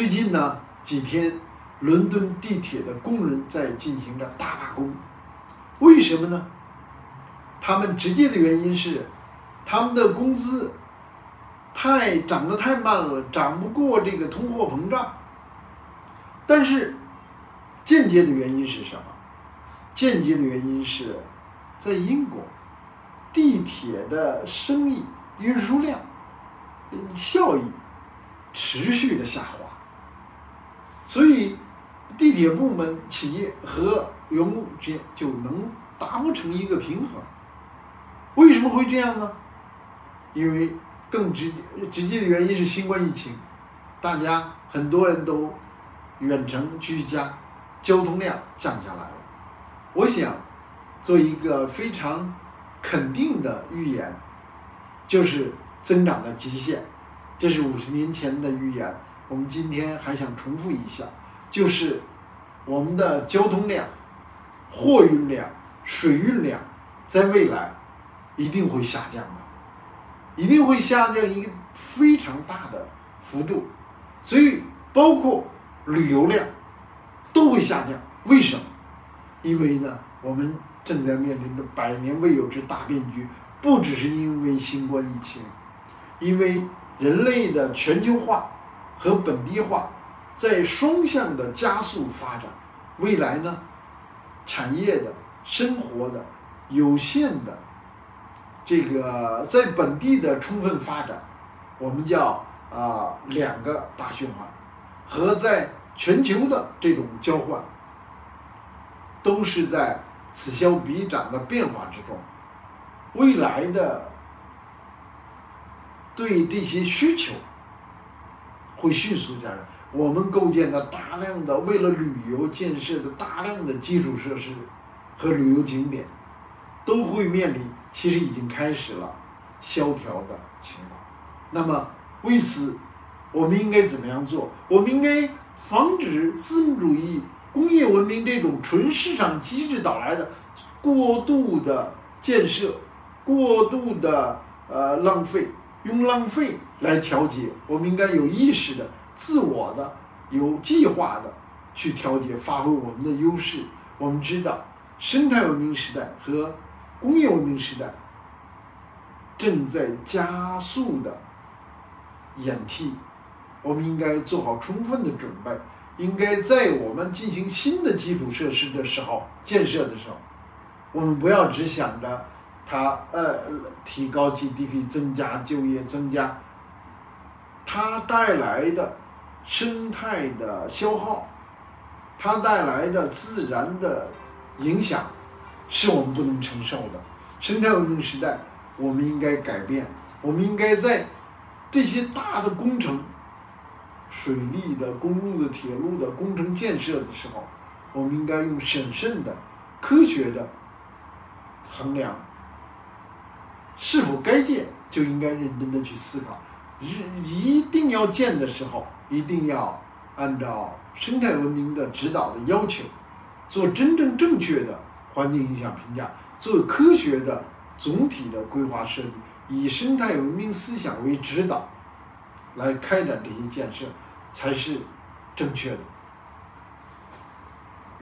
最近呢几天，伦敦地铁的工人在进行着大罢工，为什么呢？他们直接的原因是，他们的工资太涨得太慢了，涨不过这个通货膨胀。但是间接的原因是什么？间接的原因是，在英国，地铁的生意运输量效益持续的下滑，所以地铁部门企业和员工之间就能达不成一个平衡。为什么会这样呢？因为更直接直接的原因是新冠疫情，大家很多人都远程居家，交通量降下来了。我想做一个非常肯定的预言，就是增长的极限。这是五十年前的预言，我们今天还想重复一下，就是我们的交通量、货运量、水运量在未来。一定会下降的，一定会下降一个非常大的幅度，所以包括旅游量都会下降。为什么？因为呢，我们正在面临着百年未有之大变局，不只是因为新冠疫情，因为人类的全球化和本地化在双向的加速发展。未来呢，产业的、生活的、有限的。这个在本地的充分发展，我们叫啊两个大循环，和在全球的这种交换，都是在此消彼长的变化之中。未来的对这些需求会迅速加大。我们构建的大量的为了旅游建设的大量的基础设施和旅游景点，都会面临。其实已经开始了萧条的情况，那么为此，我们应该怎么样做？我们应该防止资本主义工业文明这种纯市场机制导来的过度的建设、过度的呃浪费，用浪费来调节。我们应该有意识的、自我的、有计划的去调节，发挥我们的优势。我们知道，生态文明时代和工业文明时代正在加速的演替，我们应该做好充分的准备。应该在我们进行新的基础设施的时候建设的时候，我们不要只想着它呃提高 GDP、增加就业、增加，它带来的生态的消耗，它带来的自然的影响。是我们不能承受的。生态文明时代，我们应该改变。我们应该在这些大的工程、水利的、公路的、铁路的工程建设的时候，我们应该用审慎的、科学的衡量，是否该建，就应该认真的去思考。一一定要建的时候，一定要按照生态文明的指导的要求，做真正正确的。环境影响评价，做科学的总体的规划设计，以生态文明思想为指导，来开展这些建设，才是正确的。